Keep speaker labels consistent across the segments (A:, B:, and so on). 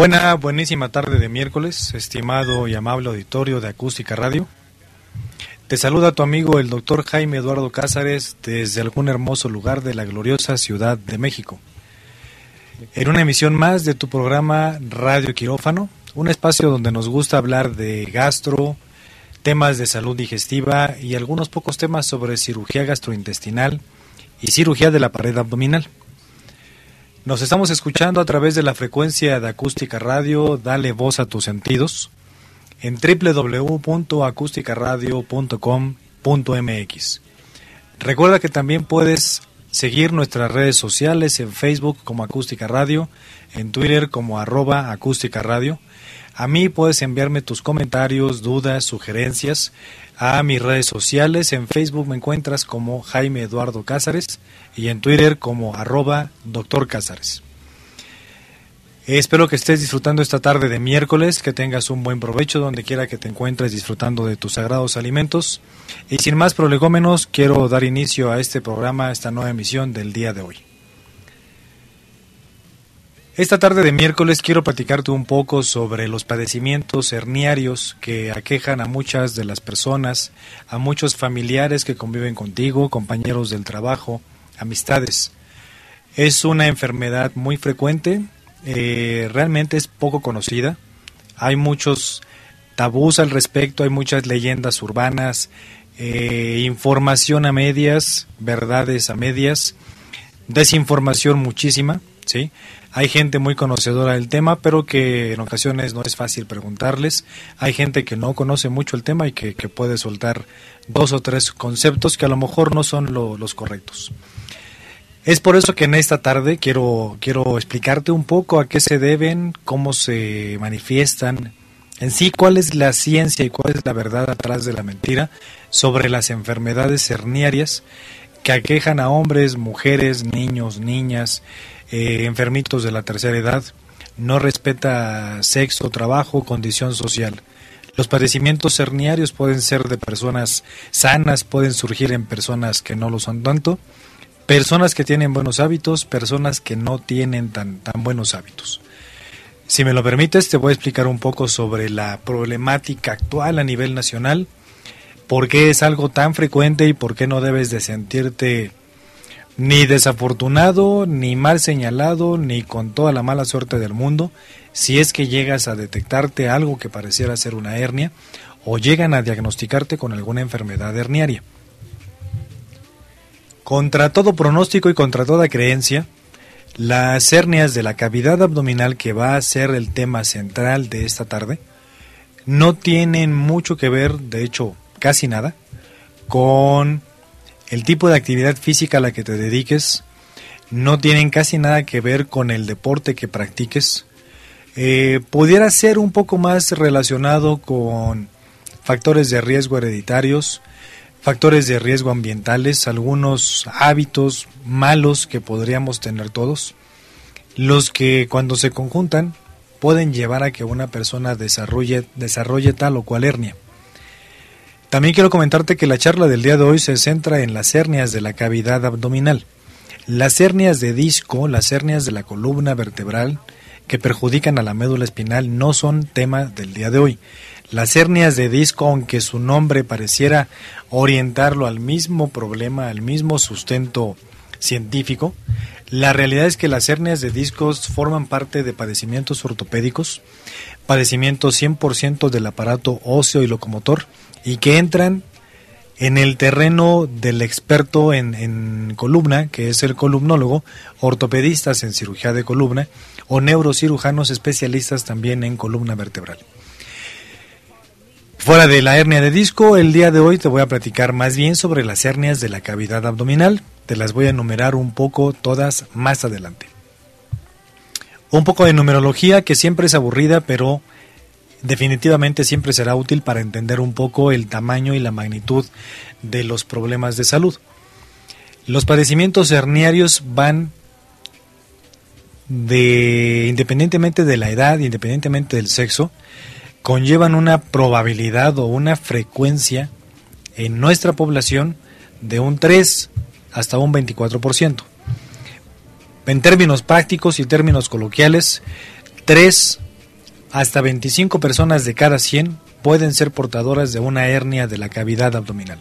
A: Buena, buenísima tarde de miércoles, estimado y amable auditorio de Acústica Radio. Te saluda tu amigo el doctor Jaime Eduardo Cázares desde algún hermoso lugar de la gloriosa Ciudad de México. En una emisión más de tu programa Radio Quirófano, un espacio donde nos gusta hablar de gastro, temas de salud digestiva y algunos pocos temas sobre cirugía gastrointestinal y cirugía de la pared abdominal. Nos estamos escuchando a través de la frecuencia de acústica radio Dale voz a tus sentidos en www.acusticaradio.com.mx. Recuerda que también puedes seguir nuestras redes sociales en Facebook como Acústica Radio, en Twitter como arroba acústica radio. A mí puedes enviarme tus comentarios, dudas, sugerencias a mis redes sociales. En Facebook me encuentras como Jaime Eduardo Cázares y en Twitter como arroba doctor Cázares. Espero que estés disfrutando esta tarde de miércoles, que tengas un buen provecho donde quiera que te encuentres disfrutando de tus sagrados alimentos. Y sin más prolegómenos, quiero dar inicio a este programa, a esta nueva emisión del día de hoy. Esta tarde de miércoles quiero platicarte un poco sobre los padecimientos herniarios que aquejan a muchas de las personas, a muchos familiares que conviven contigo, compañeros del trabajo, amistades. Es una enfermedad muy frecuente, eh, realmente es poco conocida. Hay muchos tabús al respecto, hay muchas leyendas urbanas, eh, información a medias, verdades a medias, desinformación muchísima, ¿sí? Hay gente muy conocedora del tema, pero que en ocasiones no es fácil preguntarles. Hay gente que no conoce mucho el tema y que, puede soltar dos o tres conceptos que a lo mejor no son los correctos. Es por eso que en esta tarde quiero, quiero explicarte un poco a qué se deben, cómo se manifiestan, en sí cuál es la ciencia y cuál es la verdad atrás de la mentira sobre las enfermedades herniarias que aquejan a hombres, mujeres, niños, niñas, eh, enfermitos de la tercera edad, no respeta sexo, trabajo, condición social. Los padecimientos herniarios pueden ser de personas sanas, pueden surgir en personas que no lo son tanto, personas que tienen buenos hábitos, personas que no tienen tan, tan buenos hábitos. Si me lo permites, te voy a explicar un poco sobre la problemática actual a nivel nacional, por qué es algo tan frecuente y por qué no debes de sentirte ni desafortunado, ni mal señalado, ni con toda la mala suerte del mundo, si es que llegas a detectarte algo que pareciera ser una hernia o llegan a diagnosticarte con alguna enfermedad herniaria. Contra todo pronóstico y contra toda creencia, las hernias de la cavidad abdominal, que va a ser el tema central de esta tarde, no tienen mucho que ver, de hecho casi nada, con el tipo de actividad física a la que te dediques, no tienen casi nada que ver con el deporte que practiques. Eh, pudiera ser un poco más relacionado con factores de riesgo hereditarios, factores de riesgo ambientales, algunos hábitos malos que podríamos tener todos, los que cuando se conjuntan pueden llevar a que una persona desarrolle, desarrolle tal o cual hernia. También quiero comentarte que la charla del día de hoy se centra en las hernias de la cavidad abdominal. Las hernias de disco, las hernias de la columna vertebral que perjudican a la médula espinal no son tema del día de hoy. Las hernias de disco, aunque su nombre pareciera orientarlo al mismo problema, al mismo sustento científico, la realidad es que las hernias de discos forman parte de padecimientos ortopédicos, padecimientos 100% del aparato óseo y locomotor, y que entran en el terreno del experto en, columna, que es el columnólogo, ortopedistas en cirugía de columna o neurocirujanos especialistas también en columna vertebral. Fuera de la hernia de disco, el día de hoy te voy a platicar más bien sobre las hernias de la cavidad abdominal. Te las voy a enumerar un poco todas más adelante. Un poco de numerología que siempre es aburrida, pero definitivamente siempre será útil para entender un poco el tamaño y la magnitud de los problemas de salud. Los padecimientos herniarios van de independientemente de la edad, independientemente del sexo, conllevan una probabilidad o una frecuencia en nuestra población de un 3 hasta un 24%. En términos prácticos y términos coloquiales, 3 hasta 25 personas de cada 100 pueden ser portadoras de una hernia de la cavidad abdominal.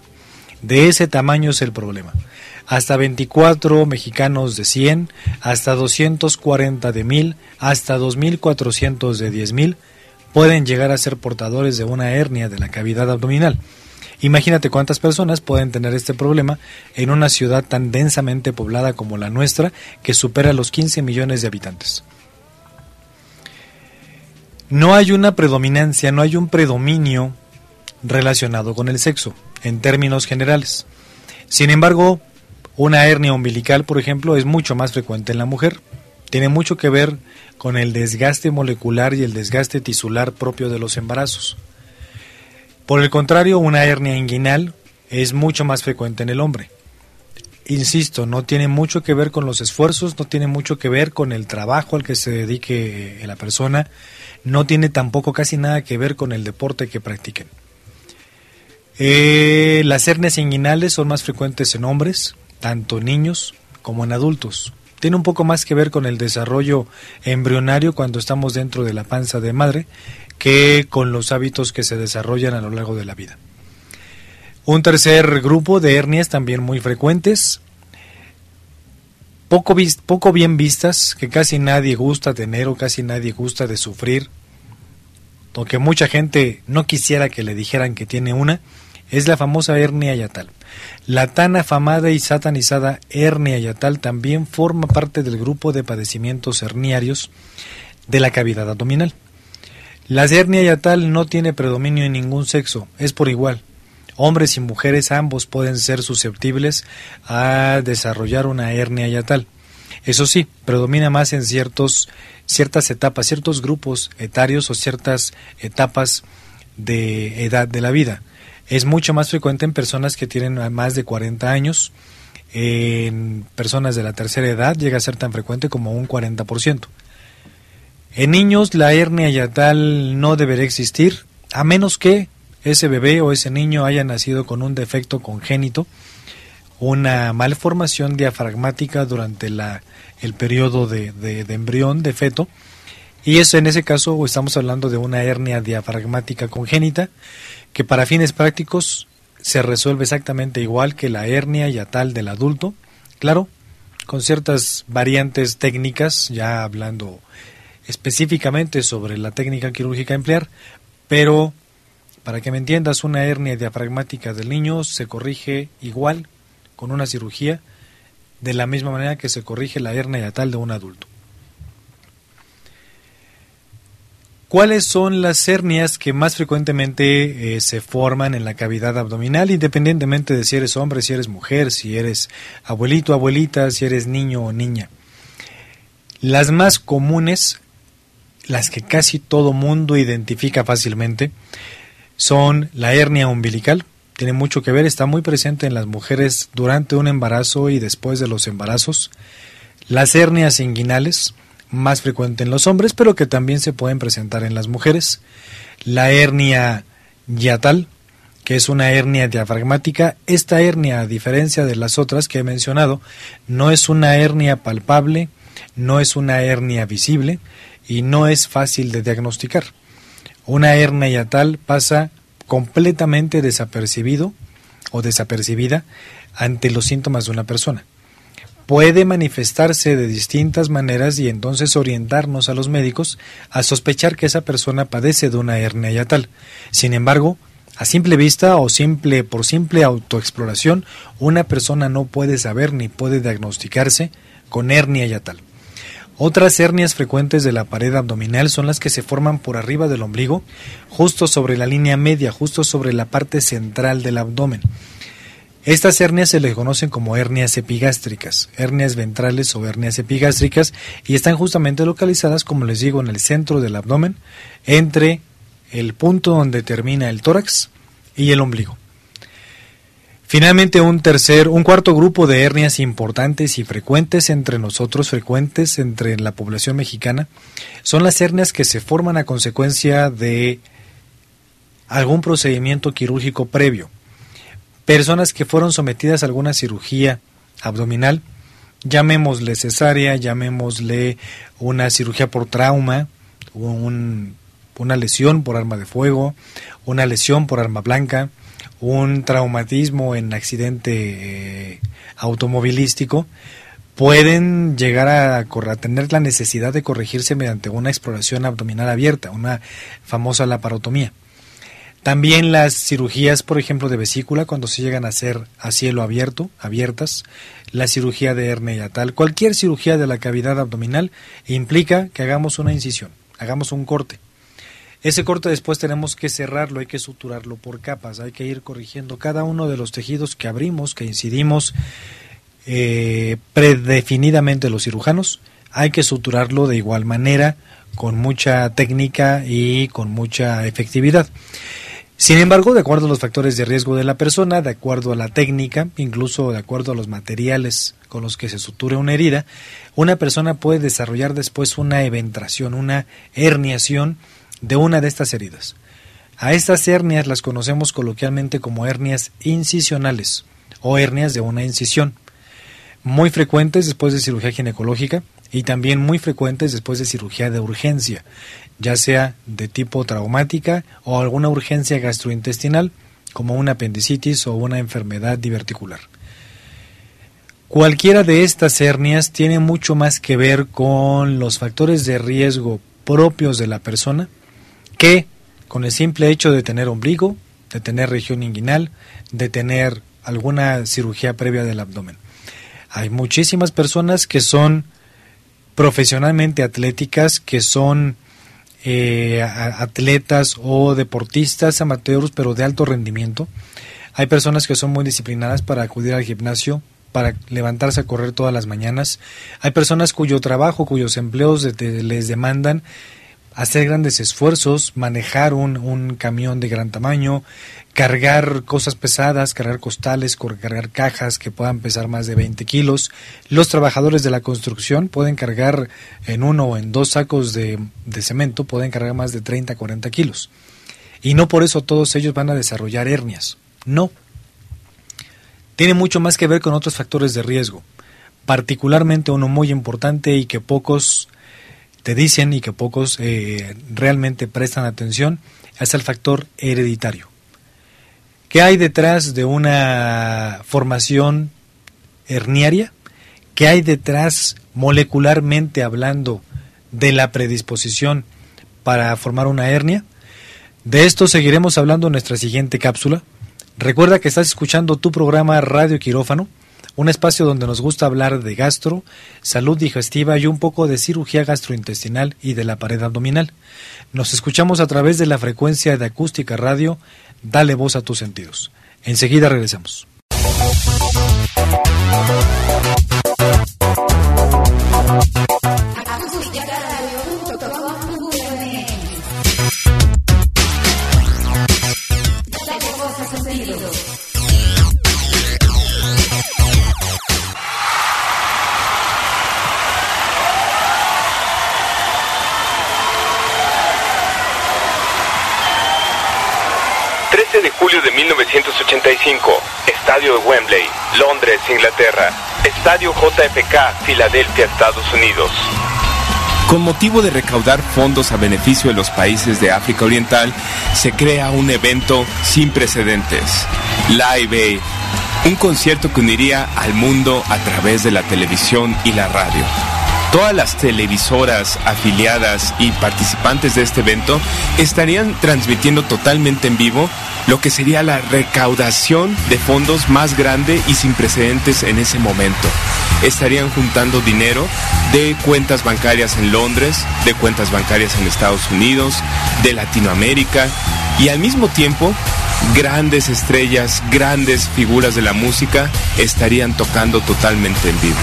A: De ese tamaño es el problema. Hasta 24 mexicanos de 100, hasta 240 de 1000, hasta 2400 de 10000 pueden llegar a ser portadores de una hernia de la cavidad abdominal. Imagínate cuántas personas pueden tener este problema en una ciudad tan densamente poblada como la nuestra, que supera los 15 millones de habitantes. No hay una predominancia, no hay un predominio relacionado con el sexo, en términos generales. Sin embargo, una hernia umbilical, por ejemplo, es mucho más frecuente en la mujer. Tiene mucho que ver con el desgaste molecular y el desgaste tisular propio de los embarazos. Por el contrario, una hernia inguinal es mucho más frecuente en el hombre. Insisto, no tiene mucho que ver con los esfuerzos, no tiene mucho que ver con el trabajo al que se dedique la persona, no tiene tampoco casi nada que ver con el deporte que practiquen. Eh, las hernias inguinales son más frecuentes en hombres, tanto niños como en adultos. Tiene un poco más que ver con el desarrollo embrionario cuando estamos dentro de la panza de madre que con los hábitos que se desarrollan a lo largo de la vida. Un tercer grupo de hernias también muy frecuentes, poco, bien vistas, que casi nadie gusta tener o casi nadie gusta de sufrir, o que mucha gente no quisiera que le dijeran que tiene una, es la famosa hernia yatal. La tan afamada y satanizada hernia yatal también forma parte del grupo de padecimientos herniarios de la cavidad abdominal. La hernia yatal no tiene predominio en ningún sexo, es por igual. Hombres y mujeres ambos pueden ser susceptibles a desarrollar una hernia yatal. Eso sí, predomina más en ciertos, ciertas etapas, ciertos grupos etarios o ciertas etapas de edad de la vida. Es mucho más frecuente en personas que tienen más de 40 años. En personas de la tercera edad llega a ser tan frecuente como un 40%. En niños la hernia yatal no debería existir, a menos que ese bebé o ese niño haya nacido con un defecto congénito, una malformación diafragmática durante la, el periodo de, de embrión, de feto, y eso en ese caso estamos hablando de una hernia diafragmática congénita que para fines prácticos se resuelve exactamente igual que la hernia yatal del adulto, claro, con ciertas variantes técnicas, ya hablando específicamente sobre la técnica quirúrgica a emplear, pero para que me entiendas, una hernia diafragmática del niño se corrige igual con una cirugía de la misma manera que se corrige la hernia yatal de un adulto. ¿Cuáles son las hernias que más frecuentemente eh, se forman en la cavidad abdominal, independientemente de si eres hombre, si eres mujer, si eres abuelito, abuelita, si eres niño o niña? Las más comunes, las que casi todo mundo identifica fácilmente, son la hernia umbilical, tiene mucho que ver, está muy presente en las mujeres durante un embarazo y después de los embarazos, las hernias inguinales, más frecuente en los hombres, pero que también se pueden presentar en las mujeres. La hernia yatal, que es una hernia diafragmática. Esta hernia, a diferencia de las otras que he mencionado, no es una hernia palpable, no es una hernia visible y no es fácil de diagnosticar. Una hernia yatal pasa completamente desapercibido o desapercibida ante los síntomas de una persona puede manifestarse de distintas maneras y entonces orientarnos a los médicos a sospechar que esa persona padece de una hernia yatal. Sin embargo, a simple vista o simple por simple autoexploración, una persona no puede saber ni puede diagnosticarse con hernia yatal. Otras hernias frecuentes de la pared abdominal son las que se forman por arriba del ombligo, justo sobre la línea media, justo sobre la parte central del abdomen. Estas hernias se les conocen como hernias epigástricas, hernias ventrales o hernias epigástricas, y están justamente localizadas, como les digo, en el centro del abdomen, entre el punto donde termina el tórax y el ombligo. Finalmente, un tercer, un cuarto grupo de hernias importantes y frecuentes entre nosotros, frecuentes entre la población mexicana, son las hernias que se forman a consecuencia de algún procedimiento quirúrgico previo. Personas que fueron sometidas a alguna cirugía abdominal, llamémosle cesárea, llamémosle una cirugía por trauma, un una lesión por arma de fuego, una lesión por arma blanca, un traumatismo en accidente eh, automovilístico, pueden llegar a, a, tener la necesidad de corregirse mediante una exploración abdominal abierta, una famosa laparotomía. También las cirugías, por ejemplo, de vesícula, cuando se llegan a hacer a cielo abierto, abiertas, la cirugía de hernia yatal, cualquier cirugía de la cavidad abdominal implica que hagamos una incisión, hagamos un corte. Ese corte después tenemos que cerrarlo, hay que suturarlo por capas, hay que ir corrigiendo cada uno de los tejidos que abrimos, que incidimos eh, predefinidamente los cirujanos, hay que suturarlo de igual manera, con mucha técnica y con mucha efectividad. Sin embargo, de acuerdo a los factores de riesgo de la persona, de acuerdo a la técnica, incluso de acuerdo a los materiales con los que se suture una herida, una persona puede desarrollar después una eventración, una herniación de una de estas heridas. A estas hernias las conocemos coloquialmente como hernias incisionales o hernias de una incisión, muy frecuentes después de cirugía ginecológica y también muy frecuentes después de cirugía de urgencia, ya sea de tipo traumática o alguna urgencia gastrointestinal, como una apendicitis o una enfermedad diverticular. Cualquiera de estas hernias tiene mucho más que ver con los factores de riesgo propios de la persona que con el simple hecho de tener ombligo, de tener región inguinal, de tener alguna cirugía previa del abdomen. Hay muchísimas personas que son profesionalmente atléticas, que son eh, atletas o deportistas amateurs, pero de alto rendimiento. Hay personas que son muy disciplinadas para acudir al gimnasio, para levantarse a correr todas las mañanas. Hay personas cuyo trabajo, cuyos empleos les demandan hacer grandes esfuerzos, manejar un, un, camión de gran tamaño, cargar cosas pesadas, cargar costales, cargar cajas que puedan pesar más de 20 kilos. Los trabajadores de la construcción pueden cargar en uno o en dos sacos de, de cemento, pueden cargar más de 30, 40 kilos. Y no por eso todos ellos van a desarrollar hernias. No. Tiene mucho más que ver con otros factores de riesgo, particularmente uno muy importante y que pocos dicen y que pocos eh, realmente prestan atención, es el factor hereditario. ¿Qué hay detrás de una formación herniaria? ¿Qué hay detrás molecularmente hablando de la predisposición para formar una hernia? De esto seguiremos hablando en nuestra siguiente cápsula. Recuerda que estás escuchando tu programa Radio Quirófano un espacio donde nos gusta hablar de gastro, salud digestiva y un poco de cirugía gastrointestinal y de la pared abdominal. Nos escuchamos a través de la frecuencia de acústica radio. Dale voz a tus sentidos. Enseguida regresamos.
B: Julio de 1985, Estadio de Wembley, Londres, Inglaterra. Estadio JFK, Filadelfia, Estados Unidos.
C: Con motivo de recaudar fondos a beneficio de los países de África Oriental, se crea un evento sin precedentes, Live Aid, un concierto que uniría al mundo a través de la televisión y la radio. Todas las televisoras afiliadas y participantes de este evento estarían transmitiendo totalmente en vivo lo que sería la recaudación de fondos más grande y sin precedentes en ese momento. Estarían juntando dinero de cuentas bancarias en Londres, de cuentas bancarias en Estados Unidos, de Latinoamérica y al mismo tiempo grandes estrellas, grandes figuras de la música estarían tocando totalmente en vivo.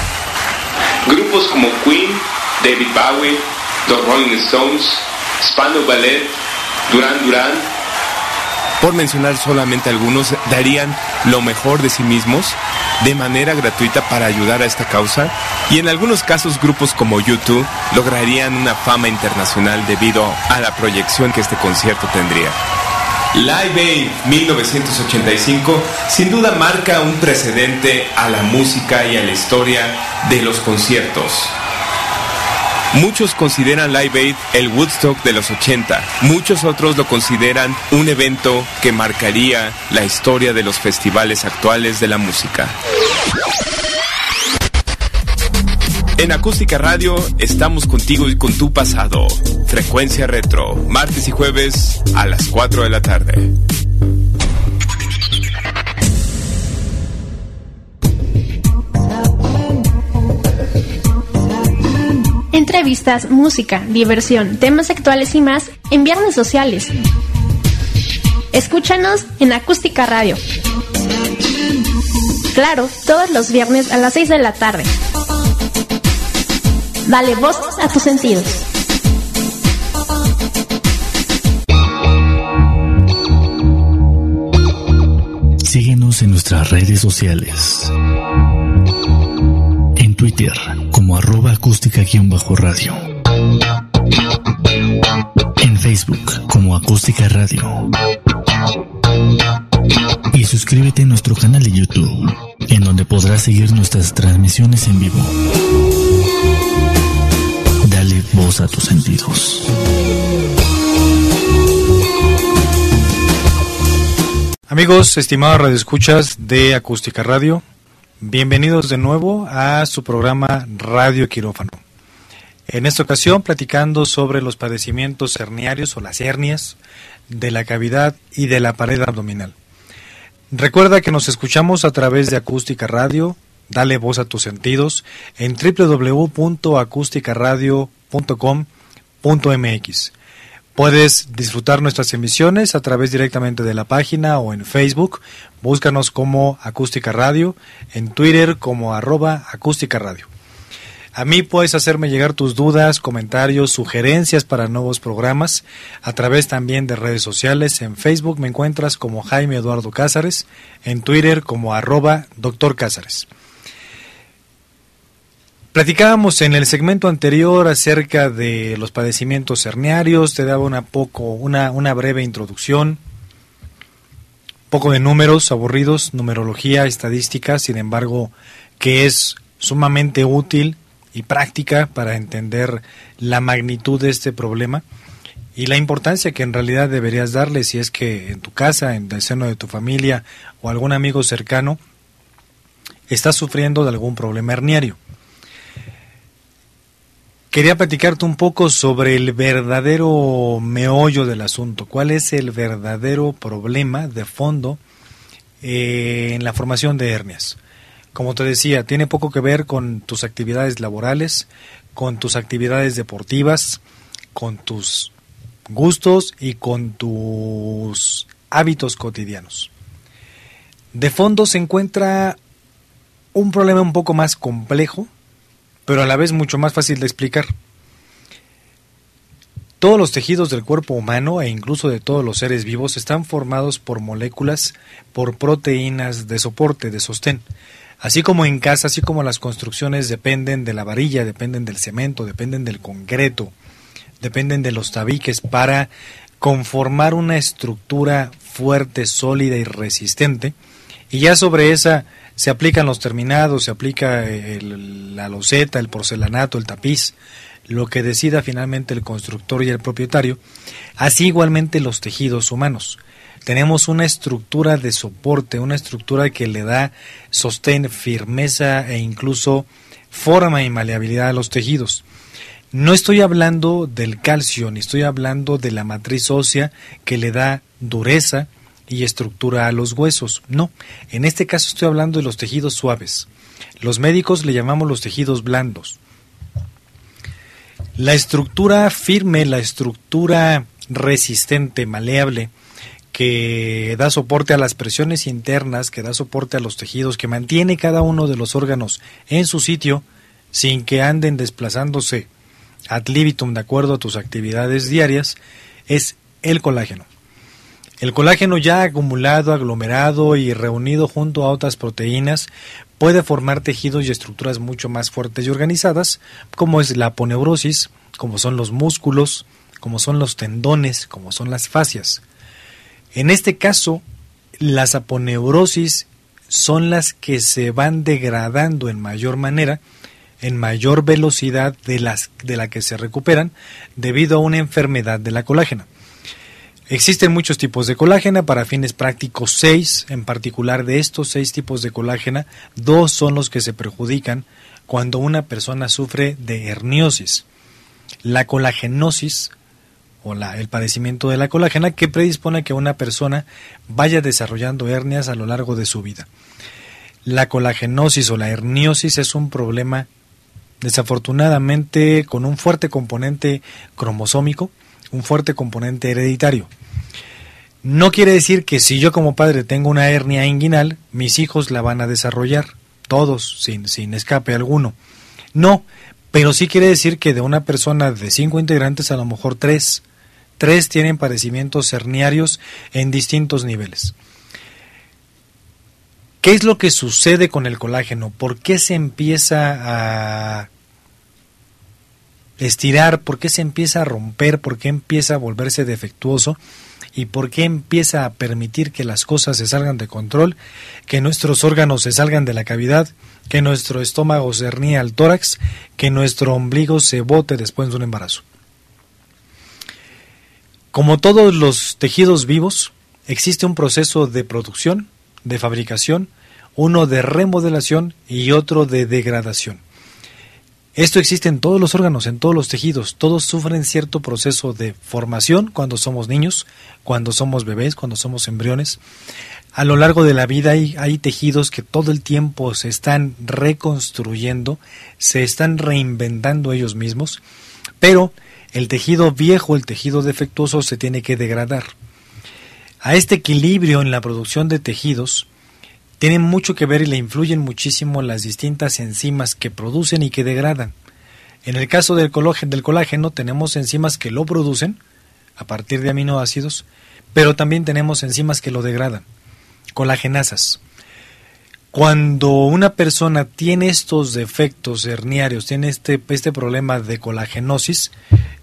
B: Grupos como Queen, David Bowie, The Rolling Stones, Spandau Ballet, Duran Duran,
C: por mencionar solamente algunos, darían lo mejor de sí mismos de manera gratuita para ayudar a esta causa y en algunos casos grupos como YouTube lograrían una fama internacional debido a la proyección que este concierto tendría. Live Aid 1985 sin duda marca un precedente a la música y a la historia de los conciertos. Muchos consideran Live Aid el Woodstock de los 80. Muchos otros lo consideran un evento que marcaría la historia de los festivales actuales de la música. En Acústica Radio estamos contigo y con tu pasado. Frecuencia Retro, martes y jueves a las 4 de la tarde.
D: Entrevistas, música, diversión, temas actuales y más en Viernes Sociales. Escúchanos en Acústica Radio. Claro, todos los viernes a las 6 de la tarde. Dale voz a tus sentidos.
E: Síguenos en nuestras redes sociales. En Twitter como arroba acústica-radio. En Facebook como acústica radio. Y suscríbete a nuestro canal de YouTube, en donde podrás seguir nuestras transmisiones en vivo. Dale voz a tus sentidos.
A: Amigos, estimados radioescuchas de Acústica Radio, bienvenidos de nuevo a su programa Radio Quirófano. En esta ocasión platicando sobre los padecimientos herniarios o las hernias de la cavidad y de la pared abdominal. Recuerda que nos escuchamos a través de Acústica Radio, dale voz a tus sentidos en www.acusticaradio.com.mx. Puedes disfrutar nuestras emisiones a través directamente de la página o en Facebook. Búscanos como Acústica Radio, en Twitter como arroba acústica radio. A mí puedes hacerme llegar tus dudas, comentarios, sugerencias para nuevos programas a través también de redes sociales. En Facebook me encuentras como Jaime Eduardo Cázares, en Twitter como arroba doctor Cázares. Platicábamos en el segmento anterior acerca de los padecimientos herniarios, te daba una poco, una, breve introducción, poco de números aburridos, numerología, estadística, sin embargo, que es sumamente útil y práctica para entender la magnitud de este problema y la importancia que en realidad deberías darle si es que en tu casa, en el seno de tu familia o algún amigo cercano estás sufriendo de algún problema herniario. Quería platicarte un poco sobre el verdadero meollo del asunto, cuál es el verdadero problema de fondo eh, en la formación de hernias. Como te decía, tiene poco que ver con tus actividades laborales, con tus actividades deportivas, con tus gustos y con tus hábitos cotidianos. De fondo se encuentra un problema un poco más complejo pero a la vez mucho más fácil de explicar. Todos los tejidos del cuerpo humano e incluso de todos los seres vivos están formados por moléculas, por proteínas de soporte, de sostén. Así como en casa, así como las construcciones dependen de la varilla, dependen del cemento, dependen del concreto, dependen de los tabiques para conformar una estructura fuerte, sólida y resistente. Y ya sobre esa se aplican los terminados, se aplica la loseta, el porcelanato, el tapiz, lo que decida finalmente el constructor y el propietario, así igualmente los tejidos humanos. Tenemos una estructura de soporte, una estructura que le da sostén, firmeza e incluso forma y maleabilidad a los tejidos. No estoy hablando del calcio, ni estoy hablando de la matriz ósea que le da dureza, y estructura a los huesos. No, en este caso estoy hablando de los tejidos suaves. Los médicos le llamamos los tejidos blandos. La estructura firme, la estructura resistente, maleable, que da soporte a las presiones internas, que da soporte a los tejidos, que mantiene cada uno de los órganos en su sitio sin que anden desplazándose ad libitum de acuerdo a tus actividades diarias, es el colágeno. El colágeno ya acumulado, aglomerado y reunido junto a otras proteínas puede formar tejidos y estructuras mucho más fuertes y organizadas, como es la aponeurosis, como son los músculos, como son los tendones, como son las fascias. En este caso, las aponeurosis son las que se van degradando en mayor manera en mayor velocidad de, las, de la que se recuperan debido a una enfermedad de la colágena. Existen muchos tipos de colágena, para fines prácticos seis, en particular de estos seis tipos de colágena, dos son los que se perjudican cuando una persona sufre de herniosis. La colagenosis o la, el padecimiento de la colágena que predispone a que una persona vaya desarrollando hernias a lo largo de su vida. La colagenosis o la herniosis es un problema desafortunadamente con un fuerte componente cromosómico, un fuerte componente hereditario. No quiere decir que si yo como padre tengo una hernia inguinal, mis hijos la van a desarrollar, todos, sin, sin escape alguno. No, pero sí quiere decir que de una persona de cinco integrantes, a lo mejor tres, tres tienen padecimientos herniarios en distintos niveles. ¿Qué es lo que sucede con el colágeno? ¿Por qué se empieza a estirar? ¿Por qué se empieza a romper? ¿Por qué empieza a volverse defectuoso? ¿Y por qué empieza a permitir que las cosas se salgan de control? Que nuestros órganos se salgan de la cavidad, que nuestro estómago se hernie al tórax, que nuestro ombligo se bote después de un embarazo. Como todos los tejidos vivos, existe un proceso de producción, de fabricación, uno de remodelación y otro de degradación. Esto existe en todos los órganos, en todos los tejidos. Todos sufren cierto proceso de formación cuando somos niños, cuando somos bebés, cuando somos embriones. A lo largo de la vida hay, tejidos que todo el tiempo se están reconstruyendo, se están reinventando ellos mismos, pero el tejido viejo, el tejido defectuoso se tiene que degradar. A este equilibrio en la producción de tejidos tienen mucho que ver y le influyen muchísimo las distintas enzimas que producen y que degradan. En el caso del colágeno, del colágeno tenemos enzimas que lo producen a partir de aminoácidos, pero también tenemos enzimas que lo degradan, colagenasas. Cuando una persona tiene estos defectos herniarios, tiene este, este problema de colagenosis,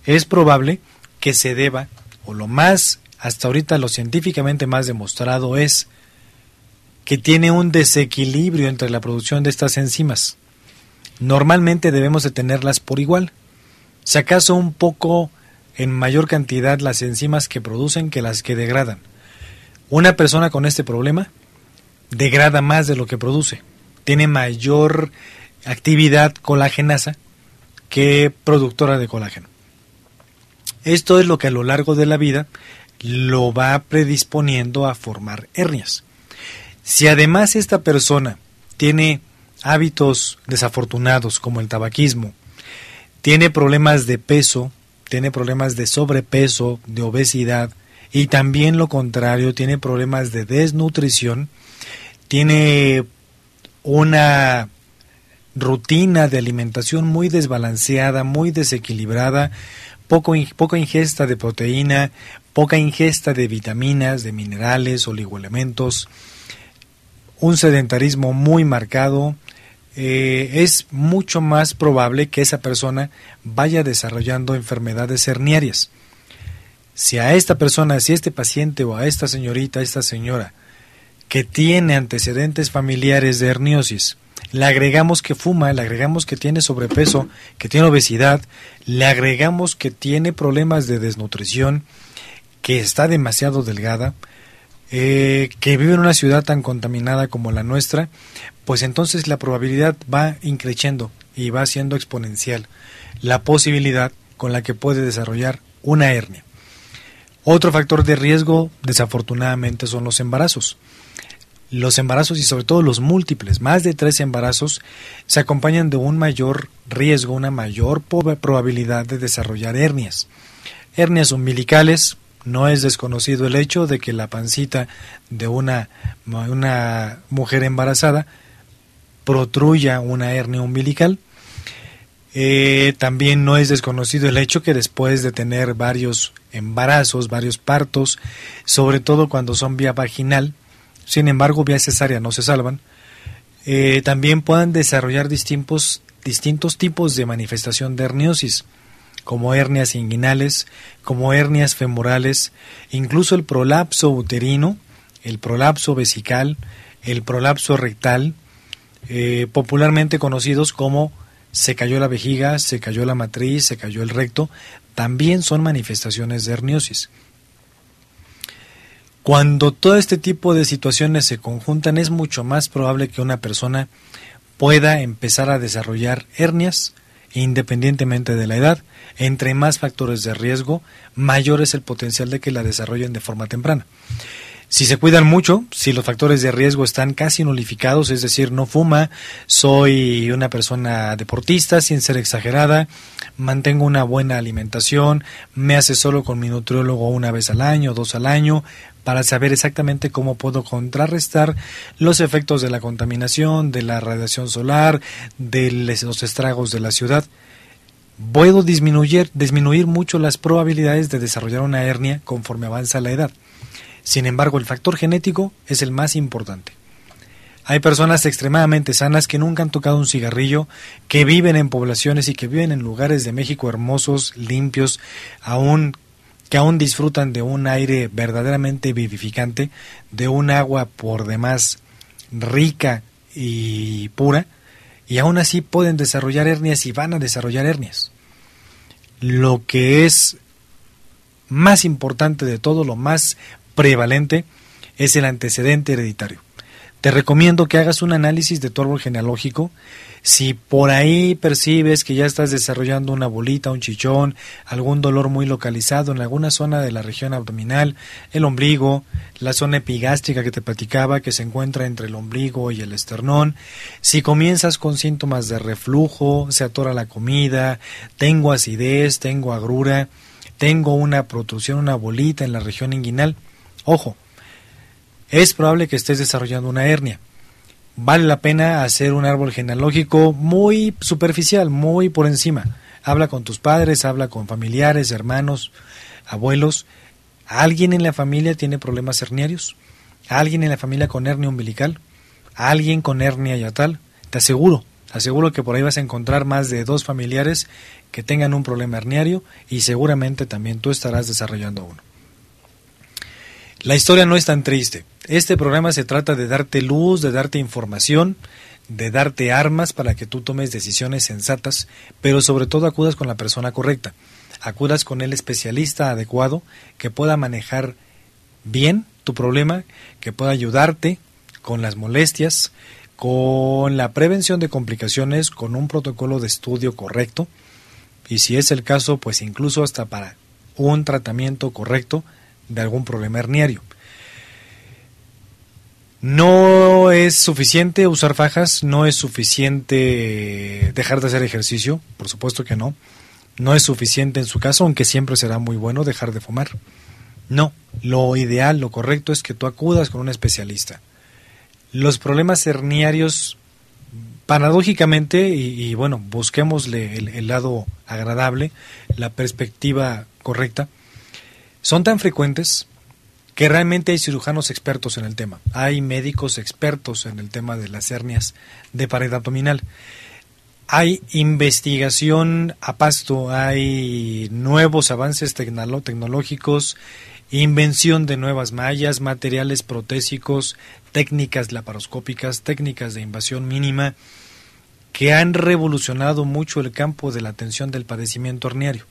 A: es probable que se deba, o lo más, hasta ahorita lo científicamente más demostrado es que tiene un desequilibrio entre la producción de estas enzimas. Normalmente debemos de tenerlas por igual, si acaso un poco en mayor cantidad las enzimas que producen que las que degradan. Una persona con este problema degrada más de lo que produce, tiene mayor actividad colagenasa que productora de colágeno. Esto es lo que a lo largo de la vida lo va predisponiendo a formar hernias. Si además esta persona tiene hábitos desafortunados como el tabaquismo, tiene problemas de peso, tiene problemas de sobrepeso, de obesidad y también lo contrario, tiene problemas de desnutrición, tiene una rutina de alimentación muy desbalanceada, muy desequilibrada, poco, poca ingesta de proteína, poca ingesta de vitaminas, de minerales, oligoelementos, un sedentarismo muy marcado, eh, es mucho más probable que esa persona vaya desarrollando enfermedades herniarias. Si a esta persona, si a este paciente o a esta señorita, a esta señora, que tiene antecedentes familiares de herniosis, le agregamos que fuma, le agregamos que tiene sobrepeso, que tiene obesidad, le agregamos que tiene problemas de desnutrición, que está demasiado delgada, eh, que vive en una ciudad tan contaminada como la nuestra, pues entonces la probabilidad va increciendo y va siendo exponencial la posibilidad con la que puede desarrollar una hernia. Otro factor de riesgo, desafortunadamente, son los embarazos. Los embarazos y sobre todo los múltiples, más de tres embarazos, se acompañan de un mayor riesgo, una mayor probabilidad de desarrollar hernias. Hernias umbilicales, no es desconocido el hecho de que la pancita de una, mujer embarazada protruya una hernia umbilical. Eh, también no es desconocido el hecho que después de tener varios embarazos, varios partos, sobre todo cuando son vía vaginal, sin embargo vía cesárea no se salvan, eh, también puedan desarrollar distintos, distintos tipos de manifestación de herniosis como hernias inguinales, como hernias femorales, incluso el prolapso uterino, el prolapso vesical, el prolapso rectal, eh, popularmente conocidos como se cayó la vejiga, se cayó la matriz, se cayó el recto, también son manifestaciones de herniosis. Cuando todo este tipo de situaciones se conjuntan es mucho más probable que una persona pueda empezar a desarrollar hernias independientemente de la edad. Entre más factores de riesgo, mayor es el potencial de que la desarrollen de forma temprana. Si se cuidan mucho, si los factores de riesgo están casi nulificados, es decir, no fuma, soy una persona deportista sin ser exagerada, mantengo una buena alimentación, me hace solo con mi nutriólogo una vez al año, dos al año, para saber exactamente cómo puedo contrarrestar los efectos de la contaminación, de la radiación solar, de los estragos de la ciudad. Puedo disminuir, disminuir mucho las probabilidades de desarrollar una hernia conforme avanza la edad. Sin embargo, el factor genético es el más importante. Hay personas extremadamente sanas que nunca han tocado un cigarrillo, que viven en poblaciones y que viven en lugares de México hermosos, limpios, aún que aún disfrutan de un aire verdaderamente vivificante, de un agua por demás rica y pura, y aún así pueden desarrollar hernias y van a desarrollar hernias. Lo que es más importante de todo, lo más prevalente es el antecedente hereditario. Te recomiendo que hagas un análisis de tu árbol genealógico. Si por ahí percibes que ya estás desarrollando una bolita, un chichón, algún dolor muy localizado en alguna zona de la región abdominal, el ombligo, la zona epigástrica que te platicaba que se encuentra entre el ombligo y el esternón, si comienzas con síntomas de reflujo, se atora la comida, tengo acidez, tengo agrura, tengo una protrusión, una bolita en la región inguinal, Ojo, es probable que estés desarrollando una hernia. Vale la pena hacer un árbol genealógico muy superficial, muy por encima. Habla con tus padres, habla con familiares, hermanos, abuelos. ¿Alguien en la familia tiene problemas herniarios? ¿Alguien en la familia con hernia umbilical? ¿Alguien con hernia yatal? Te aseguro, aseguro que por ahí vas a encontrar más de dos familiares que tengan un problema herniario y seguramente también tú estarás desarrollando uno. La historia no es tan triste. Este programa se trata de darte luz, de darte información, de darte armas para que tú tomes decisiones sensatas, pero sobre todo acudas con la persona correcta. Acudas con el especialista adecuado que pueda manejar bien tu problema, que pueda ayudarte con las molestias, con la prevención de complicaciones, con un protocolo de estudio correcto y si es el caso, pues incluso hasta para un tratamiento correcto de algún problema herniario. No es suficiente usar fajas, no es suficiente dejar de hacer ejercicio, por supuesto que no. No es suficiente en su caso, aunque siempre será muy bueno dejar de fumar. No, lo ideal, lo correcto es que tú acudas con un especialista. Los problemas herniarios, paradójicamente, y, bueno, busquémosle el lado agradable, la perspectiva correcta, son tan frecuentes que realmente hay cirujanos expertos en el tema. Hay médicos expertos en el tema de las hernias de pared abdominal. Hay investigación a pasto, hay nuevos avances tecnológicos, invención de nuevas mallas, materiales protésicos, técnicas laparoscópicas, técnicas de invasión mínima, que han revolucionado mucho el campo de la atención del padecimiento herniario.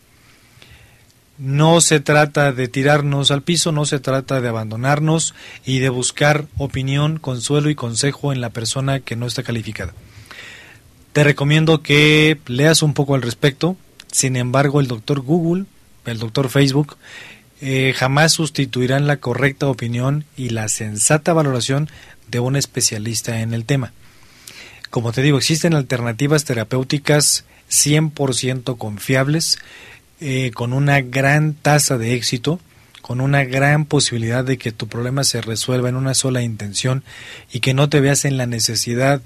A: No se trata de tirarnos al piso, no se trata de abandonarnos y de buscar opinión, consuelo y consejo en la persona que no está calificada. Te recomiendo que leas un poco al respecto. Sin embargo, el doctor Google, el doctor Facebook, eh, jamás sustituirán la correcta opinión y la sensata valoración de un especialista en el tema. Como te digo, existen alternativas terapéuticas 100% confiables eh, con una gran tasa de éxito, con una gran posibilidad de que tu problema se resuelva en una sola intención y que no te veas en la necesidad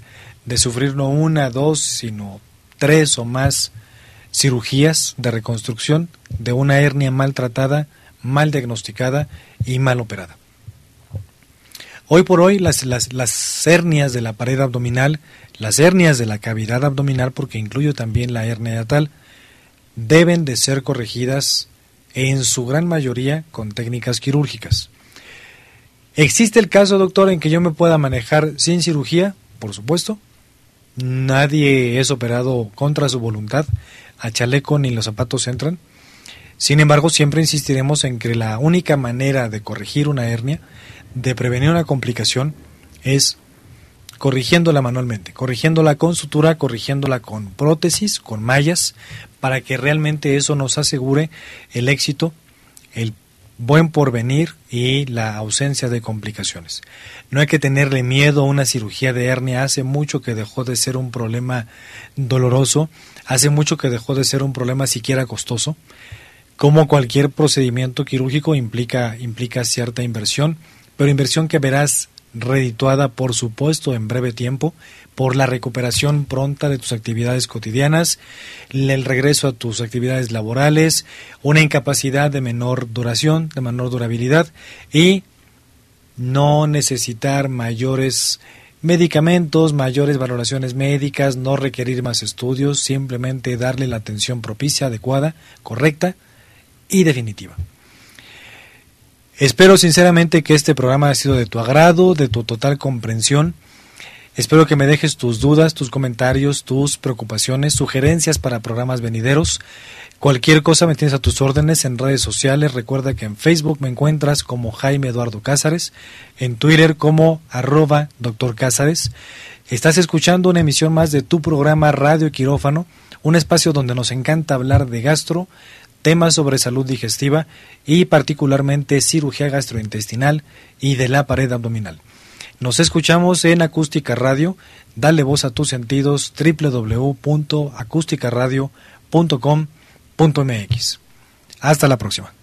A: de sufrir no una, dos, sino tres o más cirugías de reconstrucción de una hernia maltratada, mal diagnosticada y mal operada. Hoy por hoy las, las, las, hernias de la pared abdominal, las hernias de la cavidad abdominal, porque incluyo también la hernia natal, deben de ser corregidas en su gran mayoría con técnicas quirúrgicas. ¿Existe el caso, doctor, en que yo me pueda manejar sin cirugía? Por supuesto. nadie es operado contra su voluntad, a chaleco ni los zapatos entran. Sin embargo, siempre insistiremos en que la única manera de corregir una hernia, de prevenir una complicación, es corrigiéndola manualmente, corrigiéndola con sutura, corrigiéndola con prótesis, con mallas, para que realmente eso nos asegure el éxito, el buen porvenir y la ausencia de complicaciones. No hay que tenerle miedo a una cirugía de hernia, hace mucho que dejó de ser un problema doloroso, hace mucho que dejó de ser un problema siquiera costoso. Como cualquier procedimiento quirúrgico implica, implica cierta inversión, pero inversión que verás redituada, por supuesto, en breve tiempo, por la recuperación pronta de tus actividades cotidianas, el regreso a tus actividades laborales, una incapacidad de menor duración, de menor durabilidad y no necesitar mayores medicamentos, mayores valoraciones médicas, no requerir más estudios, simplemente darle la atención propicia, adecuada, correcta y definitiva. Espero sinceramente que este programa haya sido de tu agrado, de tu total comprensión. Espero que me dejes tus dudas, tus comentarios, tus preocupaciones, sugerencias para programas venideros. Cualquier cosa me tienes a tus órdenes en redes sociales. Recuerda que en Facebook me encuentras como Jaime Eduardo Cázares, en Twitter como arroba doctor Cázares. Estás escuchando una emisión más de tu programa Radio Quirófano, un espacio donde nos encanta hablar de gastro, temas sobre salud digestiva y particularmente cirugía gastrointestinal y de la pared abdominal. Nos escuchamos en Acústica Radio. Dale voz a tus sentidos www.acústicaradio.com.mx. Hasta la próxima.